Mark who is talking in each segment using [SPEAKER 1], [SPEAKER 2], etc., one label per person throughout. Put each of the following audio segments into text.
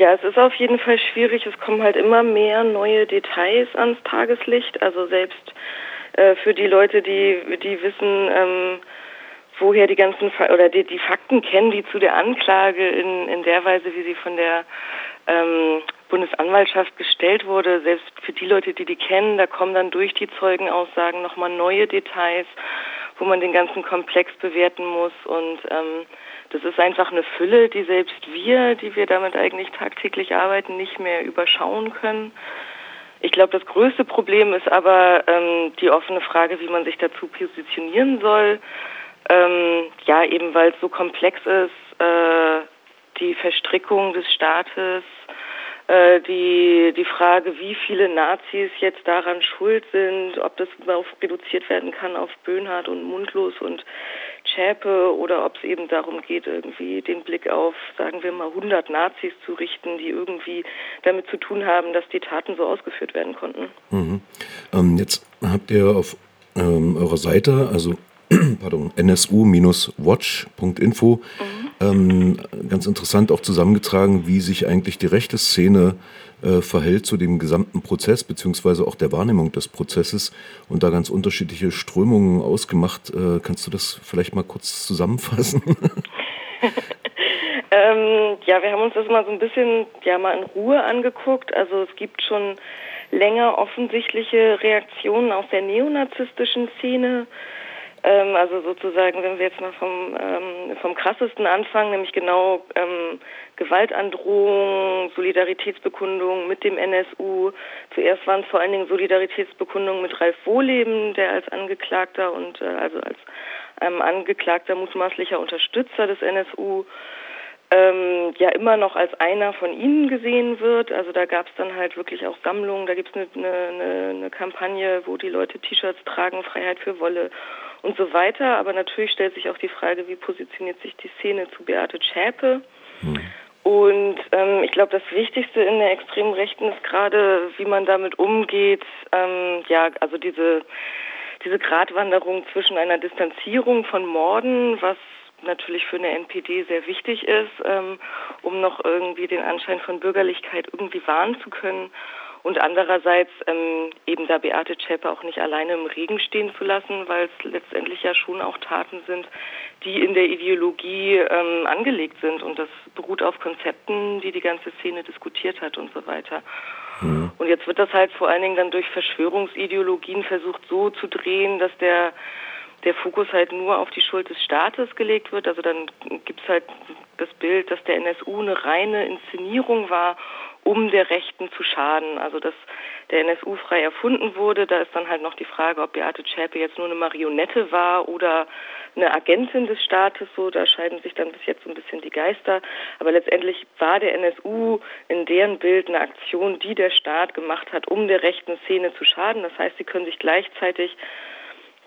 [SPEAKER 1] Ja, es ist auf jeden Fall schwierig. Es kommen halt immer mehr neue Details ans Tageslicht. Also selbst äh, für die Leute, die, die wissen, ähm, woher die ganzen Fa oder die, die Fakten kennen, die zu der Anklage in, in der Weise, wie sie von der ähm, Bundesanwaltschaft gestellt wurde, selbst für die Leute, die die kennen, da kommen dann durch die Zeugenaussagen nochmal neue Details, wo man den ganzen Komplex bewerten muss und ähm, das ist einfach eine Fülle, die selbst wir, die wir damit eigentlich tagtäglich arbeiten, nicht mehr überschauen können. Ich glaube, das größte Problem ist aber ähm, die offene Frage, wie man sich dazu positionieren soll. Ähm, ja, eben weil es so komplex ist, äh, die Verstrickung des Staates, äh, die, die Frage, wie viele Nazis jetzt daran schuld sind, ob das darauf reduziert werden kann auf Böhnhardt und Mundlos und Schäpe oder ob es eben darum geht, irgendwie den Blick auf, sagen wir mal, 100 Nazis zu richten, die irgendwie damit zu tun haben, dass die Taten so ausgeführt werden konnten.
[SPEAKER 2] Mhm. Ähm, jetzt habt ihr auf ähm, eurer Seite, also pardon, nsu-watch.info, mhm. Ähm, ganz interessant auch zusammengetragen, wie sich eigentlich die rechte Szene äh, verhält zu dem gesamten Prozess, beziehungsweise auch der Wahrnehmung des Prozesses und da ganz unterschiedliche Strömungen ausgemacht. Äh, kannst du das vielleicht mal kurz zusammenfassen?
[SPEAKER 1] ähm, ja, wir haben uns das mal so ein bisschen ja mal in Ruhe angeguckt. Also es gibt schon länger offensichtliche Reaktionen aus der neonazistischen Szene ähm, also sozusagen, wenn wir jetzt mal vom, ähm, vom krassesten anfangen, nämlich genau ähm, Gewaltandrohung, Solidaritätsbekundung mit dem NSU. Zuerst waren es vor allen Dingen Solidaritätsbekundungen mit Ralf Wohleben, der als Angeklagter und äh, also als ähm, angeklagter mutmaßlicher Unterstützer des NSU ähm, ja immer noch als einer von ihnen gesehen wird. Also da gab es dann halt wirklich auch Sammlungen, da gibt es eine, eine, eine Kampagne, wo die Leute T-Shirts tragen, Freiheit für Wolle und so weiter. Aber natürlich stellt sich auch die Frage, wie positioniert sich die Szene zu Beate Zschäpe? Hm. Und ähm, ich glaube, das Wichtigste in der extremen Rechten ist gerade, wie man damit umgeht. Ähm, ja, also diese diese Gratwanderung zwischen einer Distanzierung von Morden, was natürlich für eine NPD sehr wichtig ist, ähm, um noch irgendwie den Anschein von Bürgerlichkeit irgendwie wahren zu können und andererseits ähm, eben da Beate Zschäpe auch nicht alleine im Regen stehen zu lassen, weil es letztendlich ja schon auch Taten sind, die in der Ideologie ähm, angelegt sind und das beruht auf Konzepten, die die ganze Szene diskutiert hat und so weiter. Mhm. Und jetzt wird das halt vor allen Dingen dann durch Verschwörungsideologien versucht so zu drehen, dass der der Fokus halt nur auf die Schuld des Staates gelegt wird. Also dann gibt es halt das Bild, dass der NSU eine reine Inszenierung war um der Rechten zu schaden. Also dass der NSU frei erfunden wurde, da ist dann halt noch die Frage, ob Beate Zschäpe jetzt nur eine Marionette war oder eine Agentin des Staates. So, da scheiden sich dann bis jetzt so ein bisschen die Geister. Aber letztendlich war der NSU in deren Bild eine Aktion, die der Staat gemacht hat, um der rechten Szene zu schaden. Das heißt, sie können sich gleichzeitig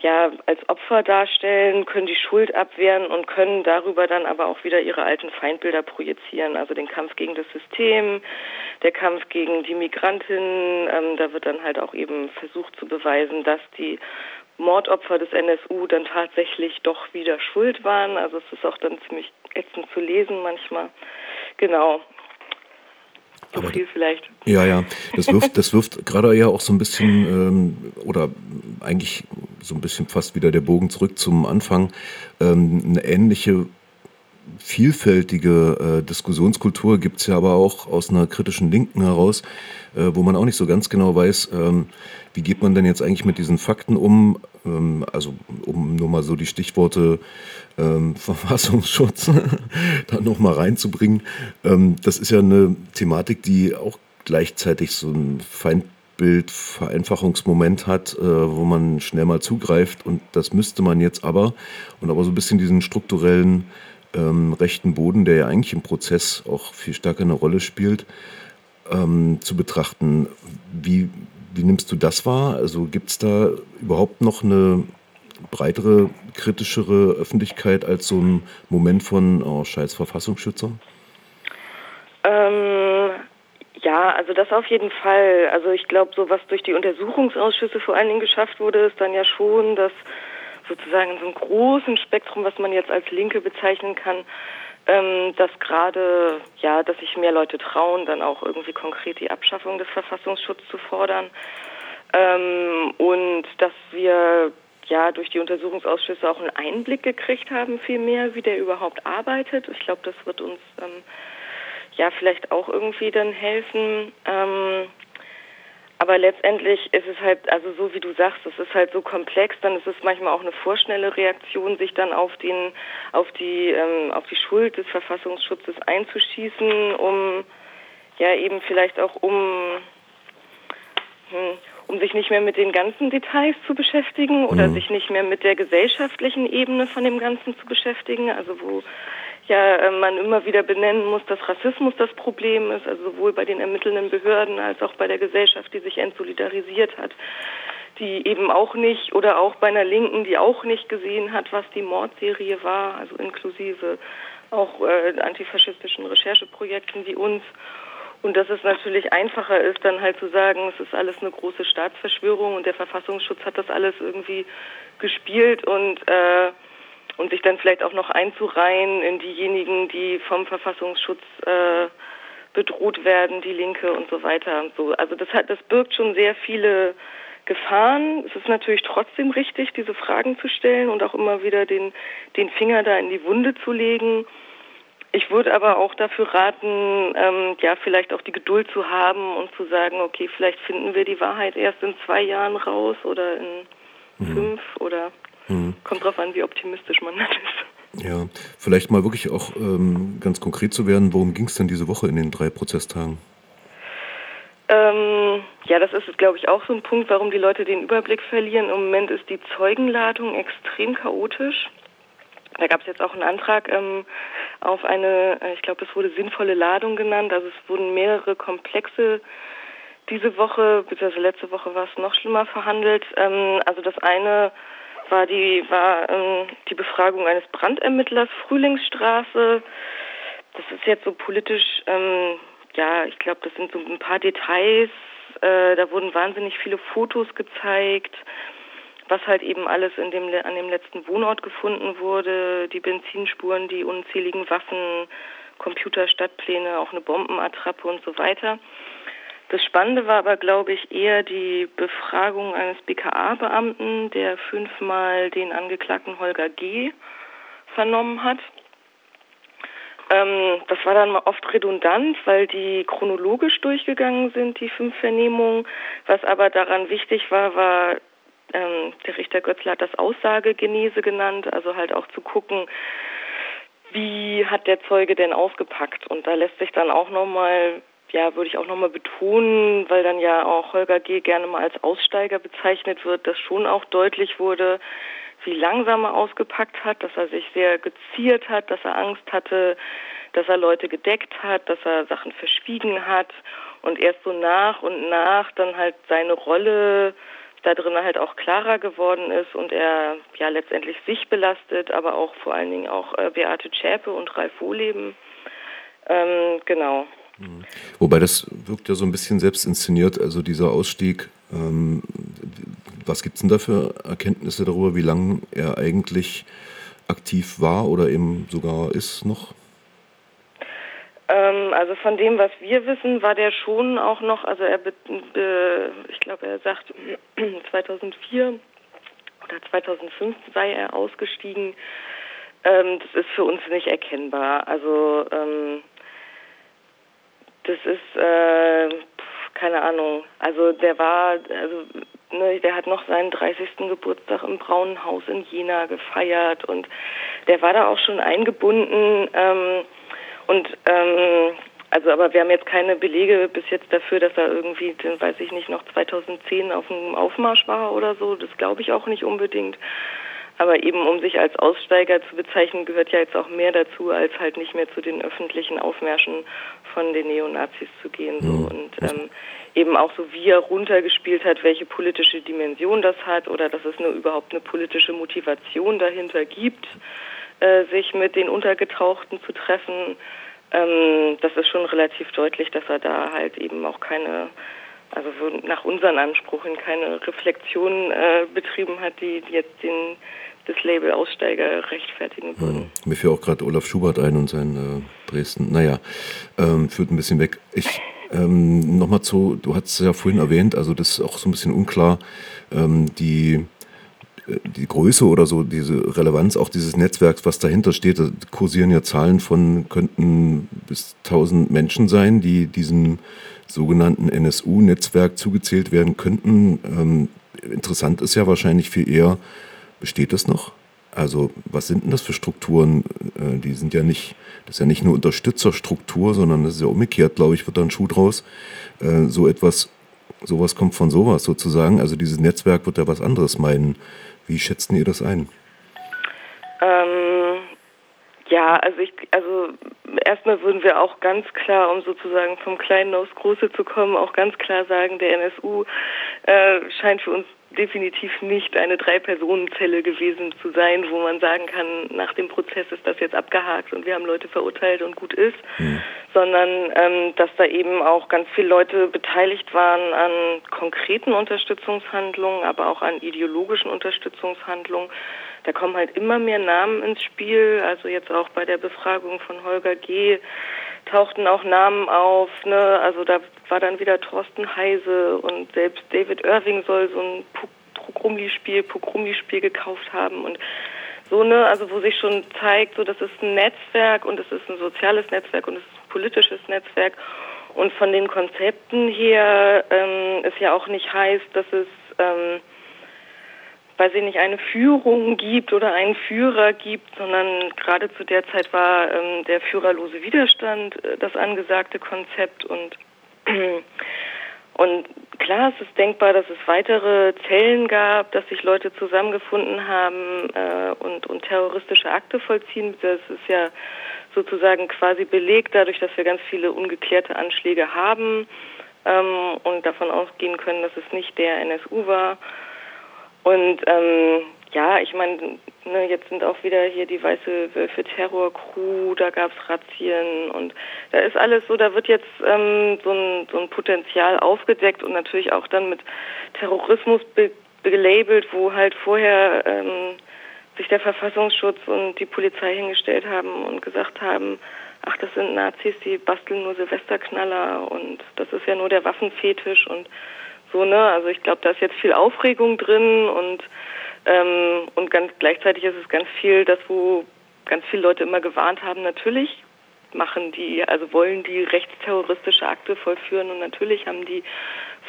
[SPEAKER 1] ja als Opfer darstellen, können die Schuld abwehren und können darüber dann aber auch wieder ihre alten Feindbilder projizieren. Also den Kampf gegen das System, der Kampf gegen die Migrantinnen. Ähm, da wird dann halt auch eben versucht zu beweisen, dass die Mordopfer des NSU dann tatsächlich doch wieder schuld waren. Also es ist auch dann ziemlich ätzend zu lesen manchmal. Genau.
[SPEAKER 2] So Aber viel vielleicht. Ja, ja. Das wirft, das wirft gerade ja auch so ein bisschen ähm, oder eigentlich so ein bisschen fast wieder der Bogen zurück zum Anfang, ähm, eine ähnliche vielfältige äh, Diskussionskultur gibt es ja aber auch aus einer kritischen Linken heraus, äh, wo man auch nicht so ganz genau weiß, ähm, wie geht man denn jetzt eigentlich mit diesen Fakten um, ähm, also um nur mal so die Stichworte ähm, Verfassungsschutz da nochmal reinzubringen. Ähm, das ist ja eine Thematik, die auch gleichzeitig so ein Feind Bild Vereinfachungsmoment hat, äh, wo man schnell mal zugreift und das müsste man jetzt aber und aber so ein bisschen diesen strukturellen ähm, rechten Boden, der ja eigentlich im Prozess auch viel stärker eine Rolle spielt, ähm, zu betrachten. Wie, wie nimmst du das wahr? Also gibt es da überhaupt noch eine breitere, kritischere Öffentlichkeit als so ein Moment von oh, scheiß Verfassungsschützer?
[SPEAKER 1] Ähm, ja, also das auf jeden Fall. Also ich glaube, so was durch die Untersuchungsausschüsse vor allen Dingen geschafft wurde, ist dann ja schon, dass sozusagen in so einem großen Spektrum, was man jetzt als Linke bezeichnen kann, ähm, dass gerade, ja, dass sich mehr Leute trauen, dann auch irgendwie konkret die Abschaffung des Verfassungsschutzes zu fordern. Ähm, und dass wir ja durch die Untersuchungsausschüsse auch einen Einblick gekriegt haben, viel mehr, wie der überhaupt arbeitet. Ich glaube, das wird uns ähm, ja vielleicht auch irgendwie dann helfen. Ähm, aber letztendlich ist es halt, also so wie du sagst, es ist halt so komplex, dann ist es manchmal auch eine vorschnelle Reaktion, sich dann auf den, auf die, ähm, auf die Schuld des Verfassungsschutzes einzuschießen, um ja eben vielleicht auch um hm, um sich nicht mehr mit den ganzen Details zu beschäftigen oder mhm. sich nicht mehr mit der gesellschaftlichen Ebene von dem Ganzen zu beschäftigen, also wo ja äh, man immer wieder benennen muss, dass Rassismus das Problem ist, also sowohl bei den ermittelnden Behörden als auch bei der Gesellschaft, die sich entsolidarisiert hat, die eben auch nicht oder auch bei einer Linken, die auch nicht gesehen hat, was die Mordserie war, also inklusive auch äh, antifaschistischen Rechercheprojekten wie uns. Und dass es natürlich einfacher ist, dann halt zu sagen, es ist alles eine große Staatsverschwörung und der Verfassungsschutz hat das alles irgendwie gespielt und äh, und sich dann vielleicht auch noch einzureihen in diejenigen, die vom Verfassungsschutz äh, bedroht werden, die Linke und so weiter und so. Also das hat, das birgt schon sehr viele Gefahren. Es ist natürlich trotzdem richtig, diese Fragen zu stellen und auch immer wieder den, den Finger da in die Wunde zu legen. Ich würde aber auch dafür raten, ähm, ja, vielleicht auch die Geduld zu haben und zu sagen, okay, vielleicht finden wir die Wahrheit erst in zwei Jahren raus oder in mhm. fünf oder mhm. kommt drauf an, wie optimistisch man dann ist.
[SPEAKER 2] Ja, vielleicht mal wirklich auch ähm, ganz konkret zu werden, worum ging es denn diese Woche in den drei Prozesstagen?
[SPEAKER 1] Ähm, ja, das ist, glaube ich, auch so ein Punkt, warum die Leute den Überblick verlieren. Im Moment ist die Zeugenladung extrem chaotisch. Da gab es jetzt auch einen Antrag ähm, auf eine, äh, ich glaube, es wurde sinnvolle Ladung genannt. Also es wurden mehrere Komplexe diese Woche, beziehungsweise letzte Woche war es noch schlimmer verhandelt. Ähm, also das eine war die war ähm, die Befragung eines Brandermittlers Frühlingsstraße. Das ist jetzt so politisch, ähm, ja, ich glaube, das sind so ein paar Details. Äh, da wurden wahnsinnig viele Fotos gezeigt was halt eben alles in dem, an dem letzten Wohnort gefunden wurde, die Benzinspuren, die unzähligen Waffen, Computerstadtpläne, auch eine Bombenattrappe und so weiter. Das Spannende war aber, glaube ich, eher die Befragung eines BKA-Beamten, der fünfmal den Angeklagten Holger G. vernommen hat. Ähm, das war dann mal oft redundant, weil die chronologisch durchgegangen sind, die fünf Vernehmungen. Was aber daran wichtig war, war ähm, der Richter Götzler hat das Aussagegenese genannt, also halt auch zu gucken, wie hat der Zeuge denn ausgepackt? Und da lässt sich dann auch nochmal, ja, würde ich auch nochmal betonen, weil dann ja auch Holger G. gerne mal als Aussteiger bezeichnet wird, dass schon auch deutlich wurde, wie langsam er ausgepackt hat, dass er sich sehr geziert hat, dass er Angst hatte, dass er Leute gedeckt hat, dass er Sachen verschwiegen hat und erst so nach und nach dann halt seine Rolle da drin halt auch klarer geworden ist und er ja letztendlich sich belastet, aber auch vor allen Dingen auch äh, Beate Zschäpe und Ralf Wohleben. Ähm, genau.
[SPEAKER 2] Mhm. Wobei das wirkt ja so ein bisschen selbst inszeniert, also dieser Ausstieg. Ähm, was gibt es denn da für Erkenntnisse darüber, wie lange er eigentlich aktiv war oder eben sogar ist noch?
[SPEAKER 1] Ähm, also von dem, was wir wissen, war der schon auch noch, also er, be, ich glaube, er sagt 2004 oder 2005 sei er ausgestiegen. Ähm, das ist für uns nicht erkennbar. Also ähm, das ist äh, keine Ahnung. Also der war, also ne, der hat noch seinen 30. Geburtstag im Braunen Haus in Jena gefeiert und der war da auch schon eingebunden. Ähm, und ähm, also, aber wir haben jetzt keine Belege bis jetzt dafür, dass er irgendwie, weiß ich nicht, noch 2010 auf dem Aufmarsch war oder so. Das glaube ich auch nicht unbedingt. Aber eben, um sich als Aussteiger zu bezeichnen, gehört ja jetzt auch mehr dazu, als halt nicht mehr zu den öffentlichen Aufmärschen von den Neonazis zu gehen. So. Mhm. Und ähm, eben auch so, wie er runtergespielt hat, welche politische Dimension das hat oder dass es nur überhaupt eine politische Motivation dahinter gibt. Äh, sich mit den Untergetauchten zu treffen. Ähm, das ist schon relativ deutlich, dass er da halt eben auch keine also nach unseren Ansprüchen keine Reflexion äh, betrieben hat, die, die jetzt den das Label Aussteiger rechtfertigen würden. Mhm.
[SPEAKER 2] Mir fiel auch gerade Olaf Schubert ein und sein äh, Dresden. Naja, ähm, führt ein bisschen weg. Ich ähm, nochmal zu, du hast es ja vorhin erwähnt, also das ist auch so ein bisschen unklar, ähm, die äh, die Größe oder so, diese Relevanz auch dieses Netzwerks, was dahinter steht, da kursieren ja Zahlen von, könnten bis 1000 Menschen sein, die diesem sogenannten NSU-Netzwerk zugezählt werden könnten. Ähm, interessant ist ja wahrscheinlich viel eher, Besteht das noch? Also was sind denn das für Strukturen? Äh, die sind ja nicht, das ist ja nicht nur Unterstützerstruktur, sondern das ist ja umgekehrt, glaube ich, wird da ein Schuh draus. Äh, so etwas, sowas kommt von sowas sozusagen. Also dieses Netzwerk wird ja was anderes meinen. Wie schätzen ihr das ein?
[SPEAKER 1] Ähm, ja, also ich, also erstmal würden wir auch ganz klar, um sozusagen vom Kleinen aufs Große zu kommen, auch ganz klar sagen, der NSU äh, scheint für uns definitiv nicht eine Drei-Personen-Zelle gewesen zu sein, wo man sagen kann, nach dem Prozess ist das jetzt abgehakt und wir haben Leute verurteilt und gut ist, mhm. sondern ähm, dass da eben auch ganz viele Leute beteiligt waren an konkreten Unterstützungshandlungen, aber auch an ideologischen Unterstützungshandlungen. Da kommen halt immer mehr Namen ins Spiel, also jetzt auch bei der Befragung von Holger G tauchten auch Namen auf, ne? Also da war dann wieder Thorsten Heise und selbst David Irving soll so ein Pogrumli-Spiel, Pogrumli-Spiel gekauft haben und so, ne, also wo sich schon zeigt, so das ist ein Netzwerk und es ist ein soziales Netzwerk und es ist ein politisches Netzwerk und von den Konzepten her ähm, es ja auch nicht heißt, dass es ähm, weiß ich nicht, eine Führung gibt oder einen Führer gibt, sondern gerade zu der Zeit war ähm, der führerlose Widerstand äh, das angesagte Konzept und und klar, es ist denkbar, dass es weitere Zellen gab, dass sich Leute zusammengefunden haben äh, und, und terroristische Akte vollziehen. Das ist ja sozusagen quasi belegt dadurch, dass wir ganz viele ungeklärte Anschläge haben ähm, und davon ausgehen können, dass es nicht der NSU war. Und ähm, ja, ich meine, ne, jetzt sind auch wieder hier die Weiße Wölfe Terror-Crew, da gab's Razzien und da ist alles so, da wird jetzt ähm, so, ein, so ein Potenzial aufgedeckt und natürlich auch dann mit Terrorismus be belabelt, wo halt vorher ähm, sich der Verfassungsschutz und die Polizei hingestellt haben und gesagt haben, ach, das sind Nazis, die basteln nur Silvesterknaller und das ist ja nur der Waffenfetisch und so, ne? Also ich glaube, da ist jetzt viel Aufregung drin und ähm, und ganz gleichzeitig ist es ganz viel, das wo ganz viele Leute immer gewarnt haben, natürlich machen die, also wollen die rechtsterroristische Akte vollführen und natürlich haben die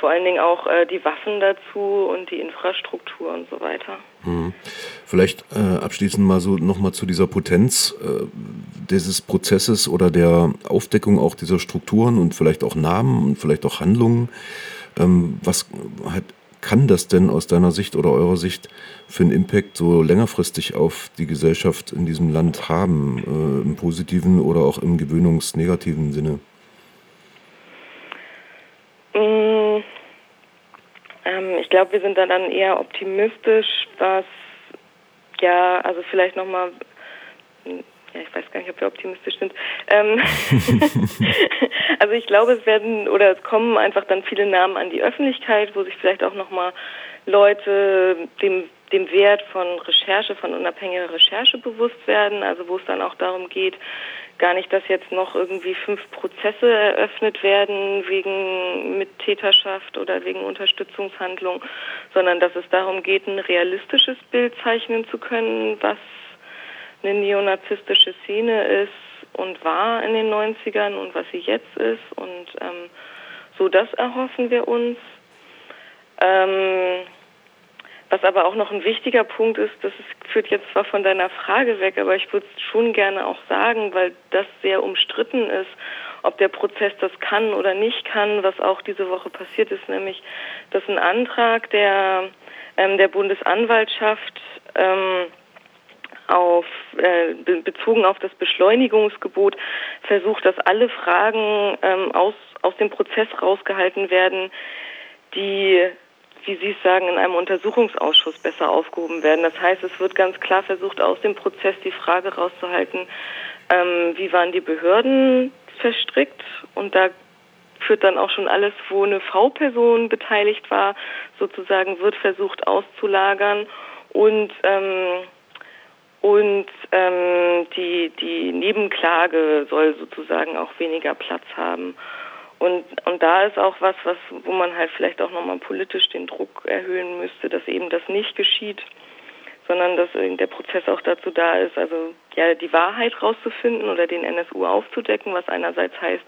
[SPEAKER 1] vor allen Dingen auch äh, die Waffen dazu und die Infrastruktur und so weiter.
[SPEAKER 2] Hm. Vielleicht äh, abschließend mal so nochmal zu dieser Potenz äh, dieses Prozesses oder der Aufdeckung auch dieser Strukturen und vielleicht auch Namen und vielleicht auch Handlungen. Ähm, was hat, kann das denn aus deiner Sicht oder eurer Sicht für einen Impact so längerfristig auf die Gesellschaft in diesem Land haben, äh, im positiven oder auch im gewöhnungsnegativen Sinne?
[SPEAKER 1] Mm, ähm, ich glaube, wir sind da dann eher optimistisch, was ja, also vielleicht nochmal ja, ich weiß gar nicht, ob wir optimistisch sind. Ähm also ich glaube, es werden oder es kommen einfach dann viele Namen an die Öffentlichkeit, wo sich vielleicht auch nochmal Leute dem, dem Wert von Recherche, von unabhängiger Recherche bewusst werden, also wo es dann auch darum geht, gar nicht, dass jetzt noch irgendwie fünf Prozesse eröffnet werden wegen Mittäterschaft oder wegen Unterstützungshandlung, sondern dass es darum geht, ein realistisches Bild zeichnen zu können, was eine neonazistische Szene ist und war in den 90ern und was sie jetzt ist. Und ähm, so das erhoffen wir uns. Ähm, was aber auch noch ein wichtiger Punkt ist, das ist, führt jetzt zwar von deiner Frage weg, aber ich würde es schon gerne auch sagen, weil das sehr umstritten ist, ob der Prozess das kann oder nicht kann, was auch diese Woche passiert ist, nämlich dass ein Antrag der, ähm, der Bundesanwaltschaft ähm, auf äh, bezogen auf das Beschleunigungsgebot versucht, dass alle Fragen ähm, aus aus dem Prozess rausgehalten werden, die wie Sie es sagen, in einem Untersuchungsausschuss besser aufgehoben werden. Das heißt, es wird ganz klar versucht, aus dem Prozess die Frage rauszuhalten, ähm, wie waren die Behörden verstrickt und da führt dann auch schon alles, wo eine V-Person beteiligt war, sozusagen wird versucht auszulagern und ähm, und ähm, die die Nebenklage soll sozusagen auch weniger Platz haben. Und, und da ist auch was, was, wo man halt vielleicht auch nochmal politisch den Druck erhöhen müsste, dass eben das nicht geschieht sondern dass der Prozess auch dazu da ist, also ja die Wahrheit rauszufinden oder den NSU aufzudecken, was einerseits heißt,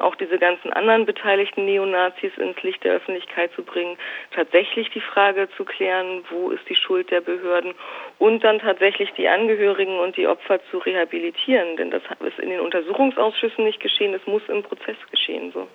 [SPEAKER 1] auch diese ganzen anderen beteiligten Neonazis ins Licht der Öffentlichkeit zu bringen, tatsächlich die Frage zu klären, wo ist die Schuld der Behörden und dann tatsächlich die Angehörigen und die Opfer zu rehabilitieren, denn das ist in den Untersuchungsausschüssen nicht geschehen, es muss im Prozess geschehen so.